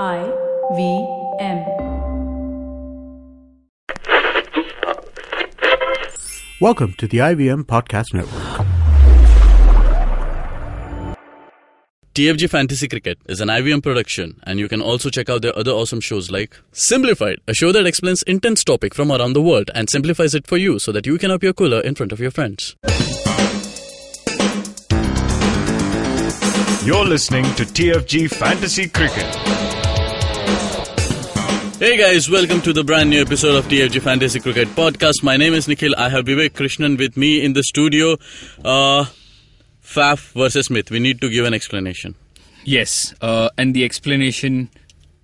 I V M. Welcome to the IVM Podcast Network. TFG Fantasy Cricket is an IVM production, and you can also check out their other awesome shows like Simplified, a show that explains intense topic from around the world and simplifies it for you so that you can appear cooler in front of your friends. You're listening to TFG Fantasy Cricket. Hey guys, welcome to the brand new episode of TFG Fantasy Cricket Podcast. My name is Nikhil. I have Vivek Krishnan with me in the studio. Uh, Faf versus Smith. We need to give an explanation. Yes, uh, and the explanation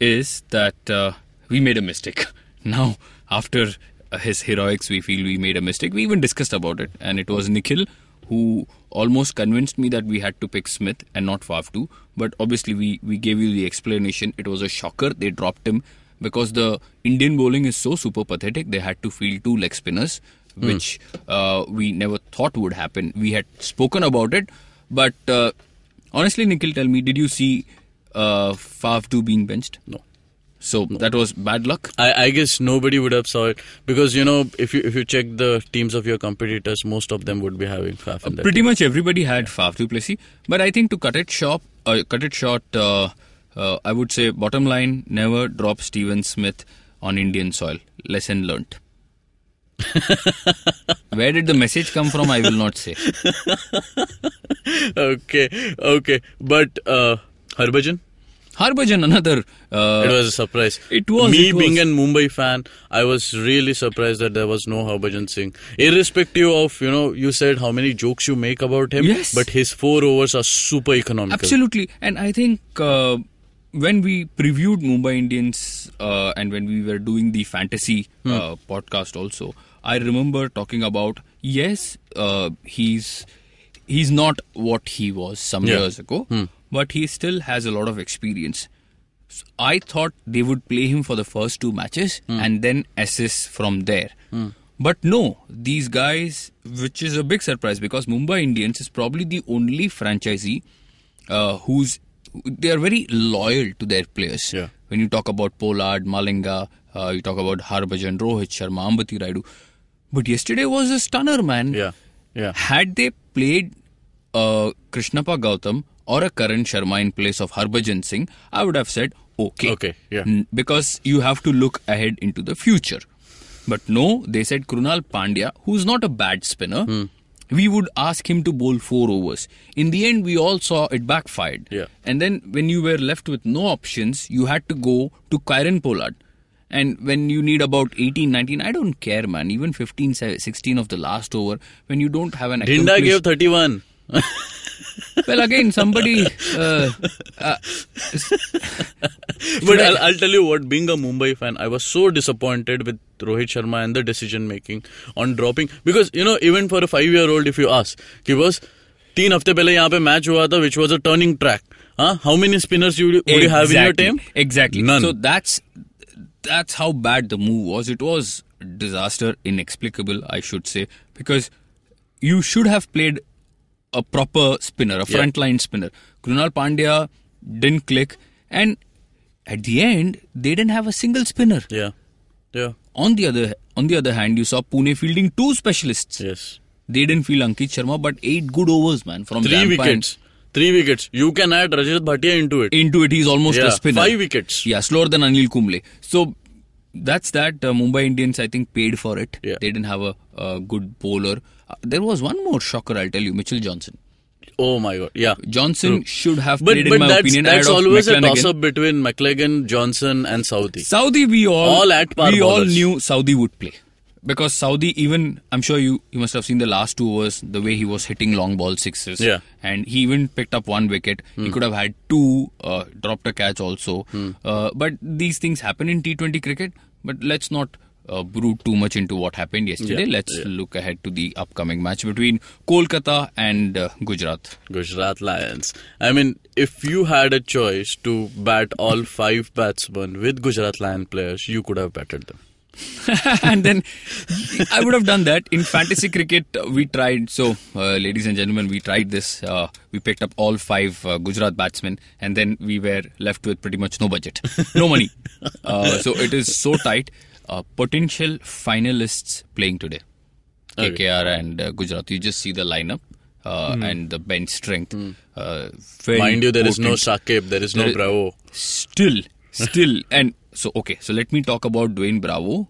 is that uh, we made a mistake. Now, after his heroics, we feel we made a mistake. We even discussed about it, and it was Nikhil who almost convinced me that we had to pick Smith and not Faf 2. But obviously, we, we gave you the explanation. It was a shocker. They dropped him because the Indian bowling is so super pathetic. They had to field two leg spinners which uh, we never thought would happen. We had spoken about it, but uh, honestly, Nikhil, tell me, did you see uh, Faf 2 being benched? No. So that was bad luck. I, I guess nobody would have saw it because you know if you if you check the teams of your competitors, most of them would be having Faf that. Pretty much everybody had Faf du Plessis, but I think to cut it short, uh, cut it short, uh, uh, I would say bottom line: never drop Steven Smith on Indian soil. Lesson learnt. Where did the message come from? I will not say. okay, okay, but uh, Harbhajan, Harbhajan, another. Uh, it was a surprise. it was, Me it was. being a Mumbai fan, I was really surprised that there was no Harbhajan Singh. Irrespective of you know, you said how many jokes you make about him, Yes. but his four overs are super economical. Absolutely, and I think uh, when we previewed Mumbai Indians uh, and when we were doing the fantasy uh, podcast, also, I remember talking about yes, uh, he's he's not what he was some Yeah. years ago, but he still has a lot of experience. So I thought they would play him for the first two matches and then assess from there. But no, these guys, which is a big surprise because Mumbai Indians is probably the only franchisee uh, who's they are very loyal to their players. Yeah. When you talk about Pollard, Malinga, uh, you talk about Harbhajan, Rohit Sharma, Ambati Rayudu. But yesterday was a stunner, man. Yeah, yeah. Had they played uh, Krishnappa Gautam or a Karan Sharma in place of Harbhajan Singh, I would have said okay. Okay, yeah. N- Because you have to look ahead into the future. But no, they said Krunal Pandya, who's not a bad spinner, Hmm. We would ask him to bowl four overs. In the end, we all saw it backfired. Yeah. And then when you were left with no options, you had to go to Kieron Pollard. And when you need about 18, 19, I don't care, man. Even 15, 16 of the last over, when you don't have an Dinda gave 31. well, again, somebody. Uh, uh, But I'll, I'll tell you what, being a Mumbai fan, I was so disappointed with Rohit Sharma and the decision making on dropping. Because, you know, even for a five year old, if you ask, कि बस तीन हफ्ते पहले यहाँ पे match हुआ था which was a turning track. Huh? How many spinners you, would you have in your exactly, team? Exactly. None. So that's that's how bad the move was. It was disaster, inexplicable, I should say, because you should have played a proper spinner, a Yeah. frontline spinner. Krunal Pandya didn't click, and at the end, they didn't have a single spinner. Yeah. Yeah. On the other on the other hand, you saw Pune fielding two specialists. Yes. They didn't field Ankit Sharma, but eight good overs, man, from Three Zampa wickets. Three wickets. You can add Rajat Bhatia into it. into it. He's almost Yeah, a spinner. five wickets. Yeah, slower than Anil Kumble. So that's that. Uh, Mumbai Indians, I think, paid for it. Yeah. They didn't have a, a good bowler. Uh, there was one more shocker, I'll tell you, Mitchell Johnson. Oh my god. Yeah. Johnson should have But, played, but in my that's, opinion, that's always a toss up between McClenaghan, Johnson, and Southee. Southee, we all, All at par we all knew Southee would play. Because Southee, even, I'm sure you, you must have seen the last two overs, the way he was hitting long ball sixes. Yeah. And he even picked up one wicket. He could have had two, uh, dropped a catch also. Uh, but these things happen in T20 cricket. But let's not uh, brood too much into what happened yesterday. Yeah, Let's yeah. look ahead to the upcoming match between Kolkata and uh, Gujarat. Gujarat Lions. I mean, if you had a choice to bat all five batsmen with Gujarat Lion players, you could have batted them. and then I would have done that. In fantasy cricket, we tried. So, uh, ladies and gentlemen, we tried this. Uh, we picked up all five uh, Gujarat batsmen, and then we were left with pretty much no budget, no money. Uh, so it is so tight. Uh, potential finalists playing today, Okay. KKR and uh, Gujarat. You just see the lineup. Uh, and the bench strength. Uh, very Mind you, there is no potent. Shakib, there is no There is- Bravo. Still, still, and so okay. So let me talk about Dwayne Bravo.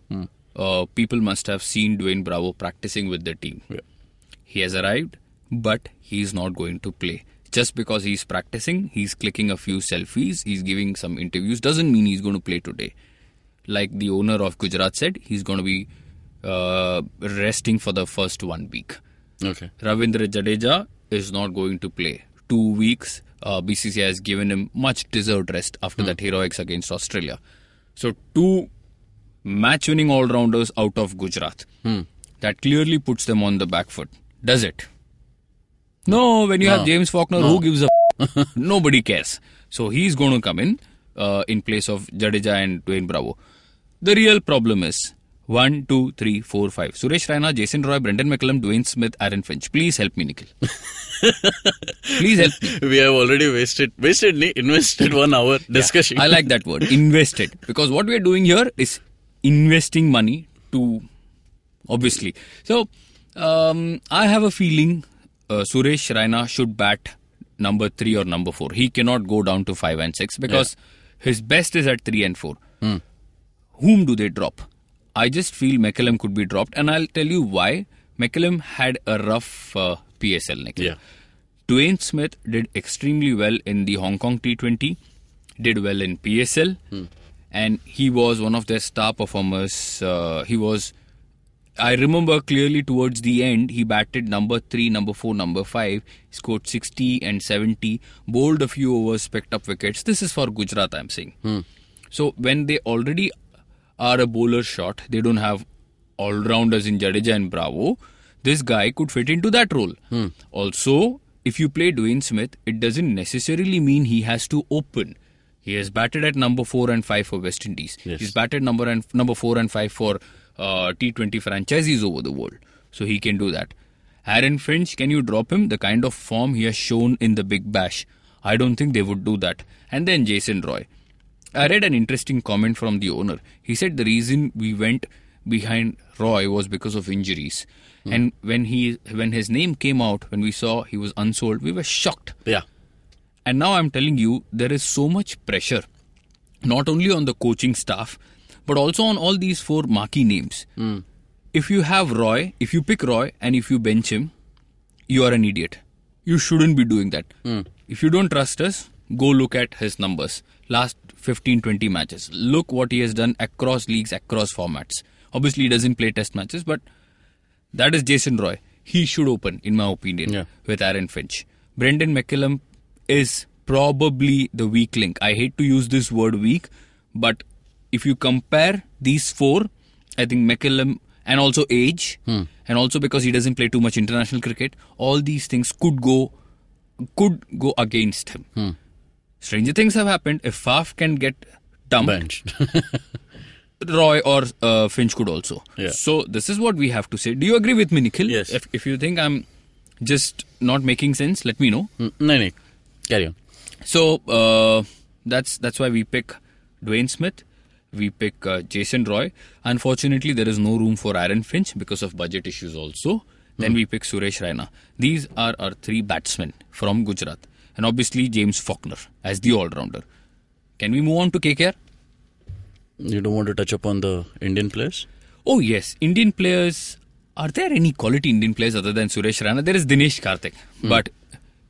Uh, people must have seen Dwayne Bravo practicing with the team. Yeah. He has arrived, but he's not going to play. Just because he's practicing, he's clicking a few selfies, he's giving some interviews, doesn't mean he's going to play today. Like the owner of Gujarat said, he's going to be uh, resting for the first one week. Okay. Ravindra Jadeja is not going to play. Two weeks, uh, BCCI has given him much deserved rest after that heroics against Australia. So, two match winning all rounders out of Gujarat. That clearly puts them on the back foot. Does it? No, when you have James Faulkner, who gives a f- Nobody cares. So, he's going to come in uh, in place of Jadeja and Dwayne Bravo. The real problem is one, two, three, four, five. Suresh Raina, Jason Roy, Brendon McCullum, Dwayne Smith, Aaron Finch. Please help me, Nikhil. Please help me. We have already wasted, wasted, invested one hour discussion. I like that word, invested. Because what we are doing here is investing money to, obviously. So, um, I have a feeling uh, Suresh Raina should bat number three or number four. He cannot go down to five and six because his best is at three and four. Whom do they drop? I just feel McCullum could be dropped, and I'll tell you why. McCullum had a rough uh, PSL, Nikhil. Yeah. Dwayne Smith did extremely well in the Hong Kong T20, did well in PSL, and he was one of their star performers. Uh, he was, I remember clearly towards the end, he batted number three, number four, number five, scored 60 and 70, bowled a few overs, picked up wickets. This is for Gujarat, I'm saying. Hmm. So when they already are a bowler shot, they don't have all rounders in Jadeja and Bravo. This guy could fit into that role. Also, if you play Dwayne Smith, it doesn't necessarily mean he has to open. He has batted at number four and five for West Indies. Yes. He's batted number and number four and five for uh, T20 franchises over the world, so he can do that. Aaron Finch, can you drop him? The kind of form he has shown in the Big Bash, I don't think they would do that. And then Jason Roy. I read an interesting comment from the owner. He said the reason we went behind Roy was because of injuries. Hmm. And when he when his name came out, when we saw he was unsold, we were shocked. Yeah. And now I'm telling you, there is so much pressure, not only on the coaching staff, but also on all these four marquee names. Hmm. If you have Roy, if you pick Roy and if you bench him, you are an idiot. You shouldn't be doing that. Hmm. If you don't trust us, go look at his numbers. Last 15 20 matches. Look what he has done across leagues, across formats. Obviously, he doesn't play test matches, but that is Jason Roy. He should open, in my opinion, Yeah. with Aaron Finch. Brendon McCullum is probably the weak link. I hate to use this word weak, but if you compare these four, I think McCullum and also age, hmm. and also because he doesn't play too much international cricket, all these things could go could go against him. Hmm. Stranger things have happened. If Faf can get dumped. Roy or uh, Finch could also. Yeah. So this is what we have to say. Do you agree with me, Nikhil? Yes. If if you think I'm just not making sense, let me know. Mm, no, no. Carry on. So uh, that's that's why we pick Dwayne Smith. We pick uh, Jason Roy. Unfortunately, there is no room for Aaron Finch because of budget issues also. Then we pick Suresh Raina. These are our three batsmen from Gujarat. And obviously James Faulkner as the all-rounder. Can we move on to KKR? You don't want to touch upon the Indian players? Oh yes, Indian players. Are there any quality Indian players other than Suresh Raina? There is Dinesh Karthik. Hmm. But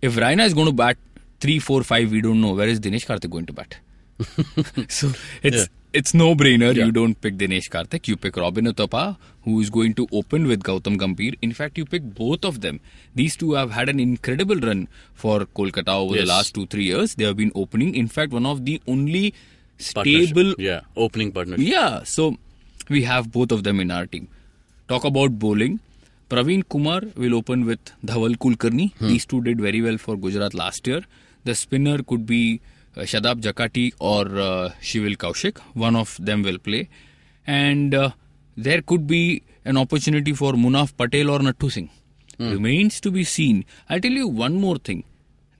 if Raina is going to bat three, four, five, we don't know. Where is Dinesh Karthik going to bat? so it's Yeah. it's no brainer. Yeah. You don't pick Dinesh Karthik. You pick Robin Uthappa, who is going to open with Gautam Gambhir. In fact, you pick both of them. These two have had an incredible run for Kolkata over the last two, three years. They have been opening. In fact, one of the only stable Yeah. Opening partnership. yeah, so we have both of them in our team. Talk about bowling. Praveen Kumar will open with Dhawal Kulkarni. These two did very well for Gujarat last year. The spinner could be uh, Shadab Jakati or uh, Shivil Kaushik. One of them will play. And uh, there could be an opportunity for Munaf Patel or Nathu Singh. Remains to be seen. I'll tell you one more thing.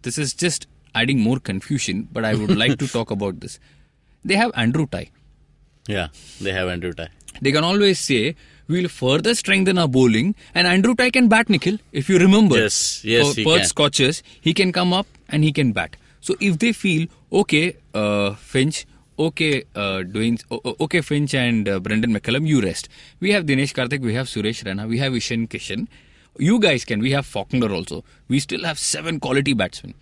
This is just adding more confusion, but I would like to talk about this. They have Andrew Tye. Yeah, they have Andrew Tye. They can always say, we'll further strengthen our bowling, and Andrew Tye can bat Nikhil. If you remember, Yes, yes, for he Perth. Scorchers, he can come up and he can bat. So if they feel, okay, uh, Finch, okay, uh, doing, okay, Finch and uh, Brendon McCullum, you rest. We have Dinesh Karthik, we have Suresh Raina, we have Ishan Kishan. You guys can, we have Faulkner also. We still have seven quality batsmen.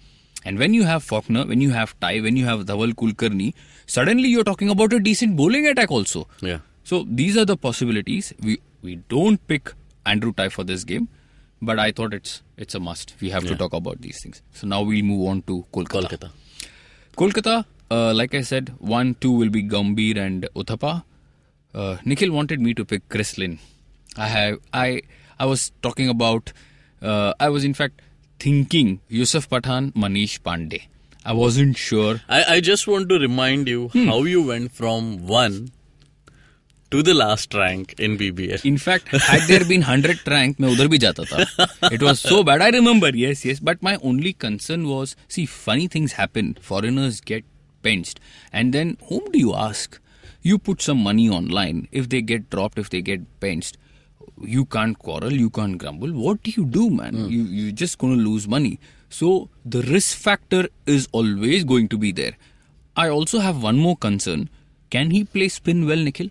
And when you have Faulkner, when you have Tye, when you have Dhawal Kulkarni, suddenly you're talking about a decent bowling attack also. Yeah. So these are the possibilities. We we don't pick Andrew Tye for this game, but I thought it's it's a must. We have to talk about these things. So now we'll move on to Kolkata. Kolkata. Kolkata, uh, like I said, 1, 2 will be Gambhir and Uthappa. Uh, Nikhil wanted me to pick Chris Lynn. I have I I was talking about uh, I was in fact thinking Yusuf Pathan, Manish Pandey. I wasn't sure. I, I just want to remind you hmm. how you went from one to the last rank in BBS. In fact, had there been 100 rank, I It was so bad. I remember. Yes, yes. But my only concern was, see, funny things happen. Foreigners get benched. And then, whom do you ask? You put some money online. If they get dropped, if they get benched, you can't quarrel, you can't grumble. What do you do, man? Hmm. You, you're just going to lose money. So, the risk factor is always going to be there. I also have one more concern. Can he play spin well, Nikhil?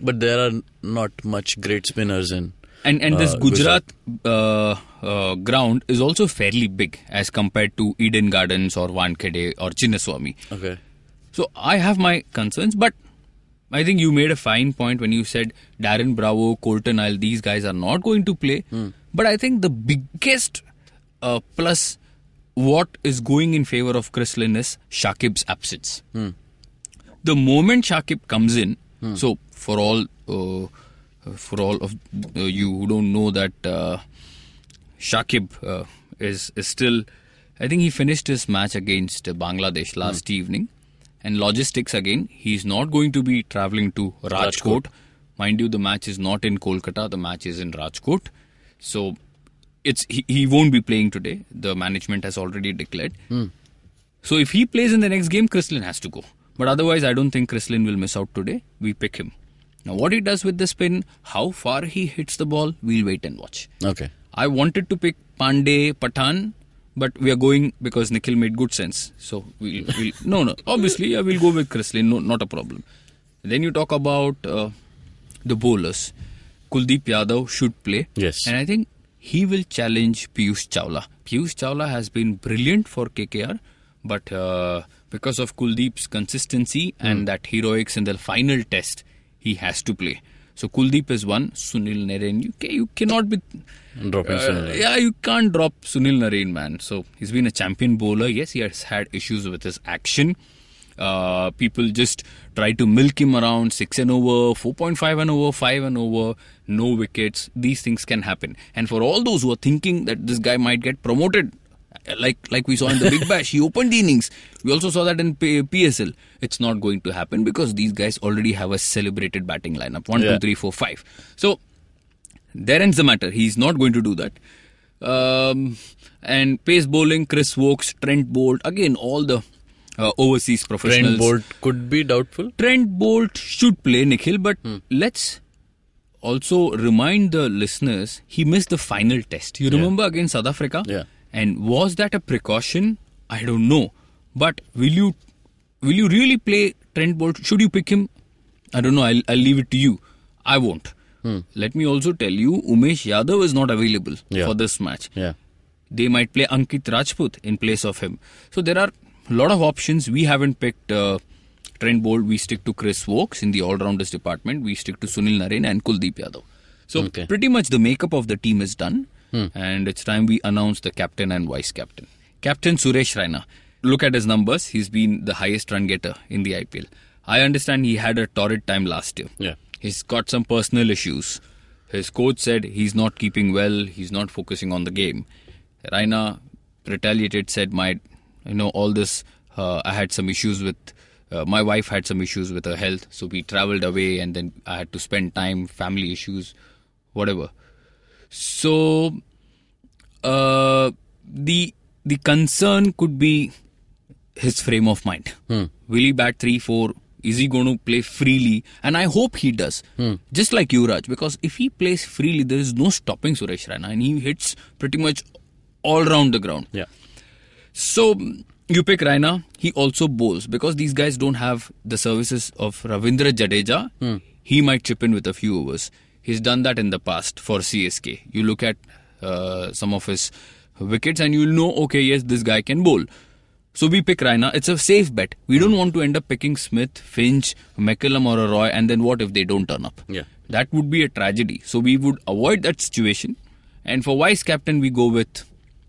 But there are not much great spinners in. And and this uh, Gujarat uh, uh, ground is also fairly big as compared to Eden Gardens or Wankhede or Chinnaswamy. Okay. So I have my concerns, but I think you made a fine point when you said Darren Bravo, Colton Isle, these guys are not going to play. But I think the biggest uh, plus what is going in favor of Chris Lynn is Shakib's absence. The moment Shakib comes in, so for all uh, for all of uh, you who don't know that uh, Shakib uh, is is still. I think he finished his match against Bangladesh last evening, and logistics again. He's not going to be traveling to Rajkot. Mind you, the match is not in Kolkata. The match is in Rajkot. So it's he, he won't be playing today. The management has already declared. So if he plays in the next game, Chris Lynn has to go. But otherwise, I don't think Chris Lynn will miss out today. We pick him. Now, what he does with the spin, how far he hits the ball, we'll wait and watch. Okay. I wanted to pick Pandey, Pathan, but we are going because Nikhil made good sense. So we'll, we'll no, no. Obviously, I will go with Chris Lynn. No, not a problem. Then you talk about uh, the bowlers. Kuldeep Yadav should play. Yes. And I think he will challenge Piyush Chawla. Piyush Chawla has been brilliant for KKR, but uh, because of Kuldeep's consistency and that heroics in the final test, he has to play. So Kuldeep is one. Sunil Narine, you, you cannot be. Dropping Uh, Sunil. yeah, you can't drop Sunil Narine, man. So he's been a champion bowler. Yes, he has had issues with his action. Uh, people just try to milk him around six and over, 4.5 and over, five and over, no wickets. These things can happen. And for all those who are thinking that this guy might get promoted, like like we saw in the Big Bash, he opened the innings. We also saw that in P- PSL. It's not going to happen because these guys already have a celebrated batting lineup: one, two, Yeah. three, four, five. So there ends the matter. He's not going to do that. Um, and pace bowling, Chris Woakes, Trent Boult, again, all the uh, overseas professionals. Trent Boult could be doubtful. Trent Boult should play Nikhil, but let's also remind the listeners he missed the final test. You remember against South Africa? Yeah. And was that a precaution? I don't know. But will you will you really play Trent Boult? Should you pick him? I don't know. I'll, I'll leave it to you. I won't. Let me also tell you, Umesh Yadav is not available Yeah. for this match Yeah. they might play Ankit Rajput in place of him. So there are a lot of options. We haven't picked uh, Trent Boult. We stick to Chris Woakes in the all-rounders department. We stick to Sunil Narine and Kuldeep Yadav. So Okay. pretty much the makeup of the team is done, and it's time we announce the captain and vice captain. Captain Suresh Raina. Look at his numbers. He's been the highest run getter in the IPL. I understand he had a torrid time last year. Yeah. He's got some personal issues. His coach said he's not keeping well, he's not focusing on the game. Raina retaliated, said, My, you know, all this, uh, I had some issues with uh, my wife had some issues with her health, so we traveled away, and then I had to spend time, family issues, whatever. So uh, the the concern could be his frame of mind. Hmm. Will he bat three four? Is he going to play freely? And I hope he does. Hmm. Just like Yuvraj, because if he plays freely, there is no stopping Suresh Raina, and he hits pretty much all round the ground. Yeah. So you pick Raina. He also bowls because these guys don't have the services of Ravindra Jadeja. Hmm. He might chip in with a few overs. He's done that in the past for CSK. You look at uh, some of his wickets and you'll know, okay, yes, this guy can bowl. So we pick Raina. It's a safe bet. We don't want to end up picking Smith, Finch, McCullum, or a Roy, and then what if they don't turn up? Yeah. That would be a tragedy. So we would avoid that situation. And for vice captain, we go with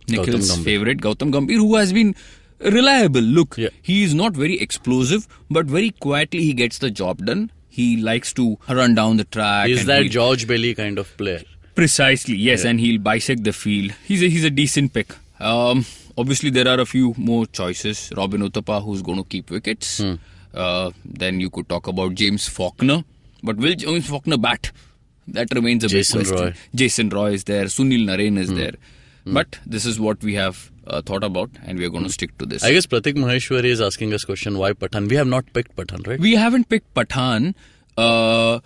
Nikhil's favorite, Gautam Gambhir, who has been reliable. Look, Yeah. he is not very explosive, but very quietly he gets the job done. He likes to run down the track. Is that George Bailey kind of player? Precisely, yes, and he'll bisect the field. He's a, he's a decent pick. Um, obviously, there are a few more choices. Robin Uthappa, who's going to keep wickets. Hmm. Uh, then you could talk about James Faulkner. But will James Faulkner bat? That remains a Jason big question. Roy. Hmm. Jason Roy is there. Sunil Narine is there. But this is what we have uh, thought about, and we are going to stick to this. I guess Pratik Maheshwari is asking us question why Pathan. We have not picked Pathan, right? we haven't picked Pathan, uh,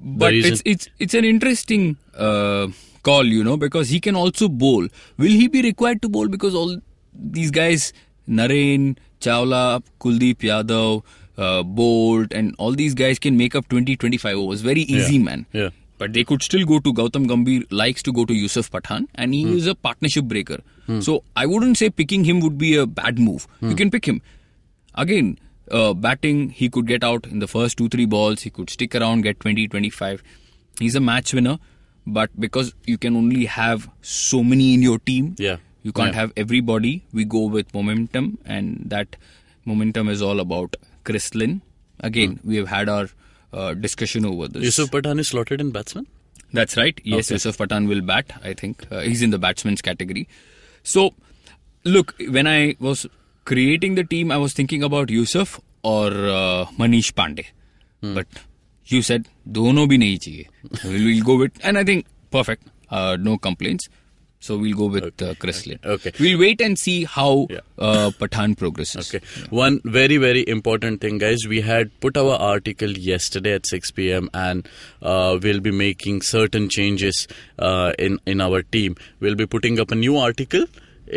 but it's it's it's an interesting uh, call, you know, because he can also bowl. Will he be required to bowl because all these guys, Narine, Chawla, Kuldeep Yadav, uh, Boult, and all these guys can make up 20, 25 overs. Very easy, Yeah. man. Yeah. But they could still go to Gautam Gambhir, likes to go to Yusuf Pathan, and he Hmm. is a partnership breaker. So I wouldn't say picking him would be a bad move. Hmm. You can pick him. Again, uh, batting, he could get out in the first two, three balls. He could stick around, get 20, 25. He's a match winner. But because you can only have so many in your team, Yeah. you can't Yeah. have everybody. We go with momentum, and that momentum is all about Chris Lynn. Again, we have had our uh, discussion over this. Hmm. Yusuf Pathan is slotted in batsman? That's right. Yes, Okay. Yusuf Pathan will bat. I think uh, he's in the batsman's category. So, look, when I was creating the team, I was thinking about Yusuf or uh, Manish Pandey. But you said dono bhi nahi chahiye. we'll, we'll go with, and I think perfect. Uh, no complaints. So we'll go with uh, Chris Lynn. Okay. We'll wait and see how Yeah. uh, Pathan progresses. Okay. One very, very important thing, guys. We had put our article yesterday at 6 p.m. and uh, we'll be making certain changes uh, in in our team. We'll be putting up a new article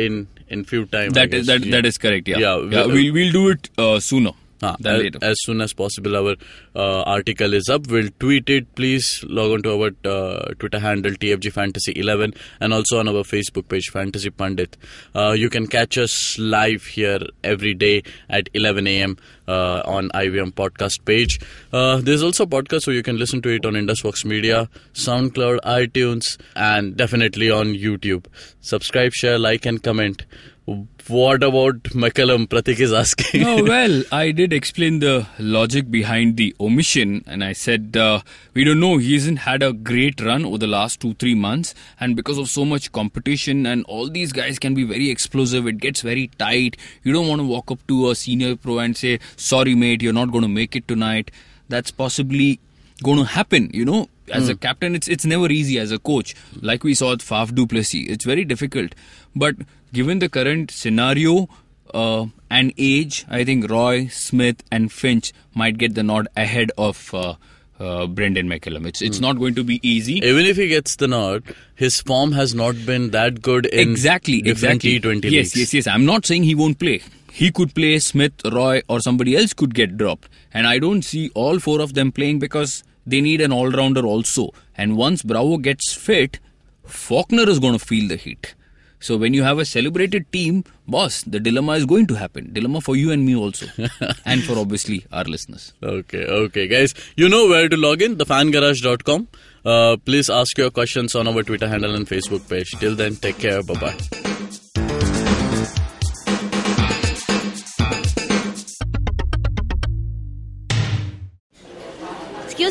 in in few time. That is that, that is correct. Yeah. Yeah, yeah we- we'll we'll do it uh, sooner Ah, as, as soon as possible, our uh, article is up. We'll tweet it. Please log on to our uh, Twitter handle TFG Fantasy 11 and also on our Facebook page Fantasy Pandit. Uh, you can catch us live here every day at 11 a.m. Uh, on IVM podcast page. Uh, there's also a podcast so you can listen to it on IndusVox Media, SoundCloud, iTunes, and definitely on YouTube. Subscribe, share, like, and comment. What about McCullum? Pratik is asking. oh well, I did explain the logic behind the omission, and I said uh, we don't know. He hasn't had a great run over the last two three months, and because of so much competition, and all these guys can be very explosive. It gets very tight. You don't want to walk up to a senior pro and say, "Sorry, mate, you're not going to make it tonight." That's possibly going to happen. You know, as a captain, it's it's never easy. As a coach, like we saw with Faf du Plessis, it's very difficult. But given the current scenario uh, and age, I think Roy, Smith, and Finch might get the nod ahead of uh, uh, Brendon McCullum. It's it's not going to be easy. Even if he gets the nod, his form has not been that good in exactly, exactly. T20 yes, leagues. yes, yes. I'm not saying he won't play. He could play Smith, Roy, or somebody else could get dropped. And I don't see all four of them playing because they need an all rounder also. And once Bravo gets fit, Faulkner is going to feel the heat. So when you have a celebrated team, boss, the dilemma is going to happen. Dilemma for you and me also. and for obviously our listeners. Okay, okay, guys. You know where to log in, thefangarage.com. Uh, please ask your questions on our Twitter handle and Facebook page. Till then, take care. Bye bye.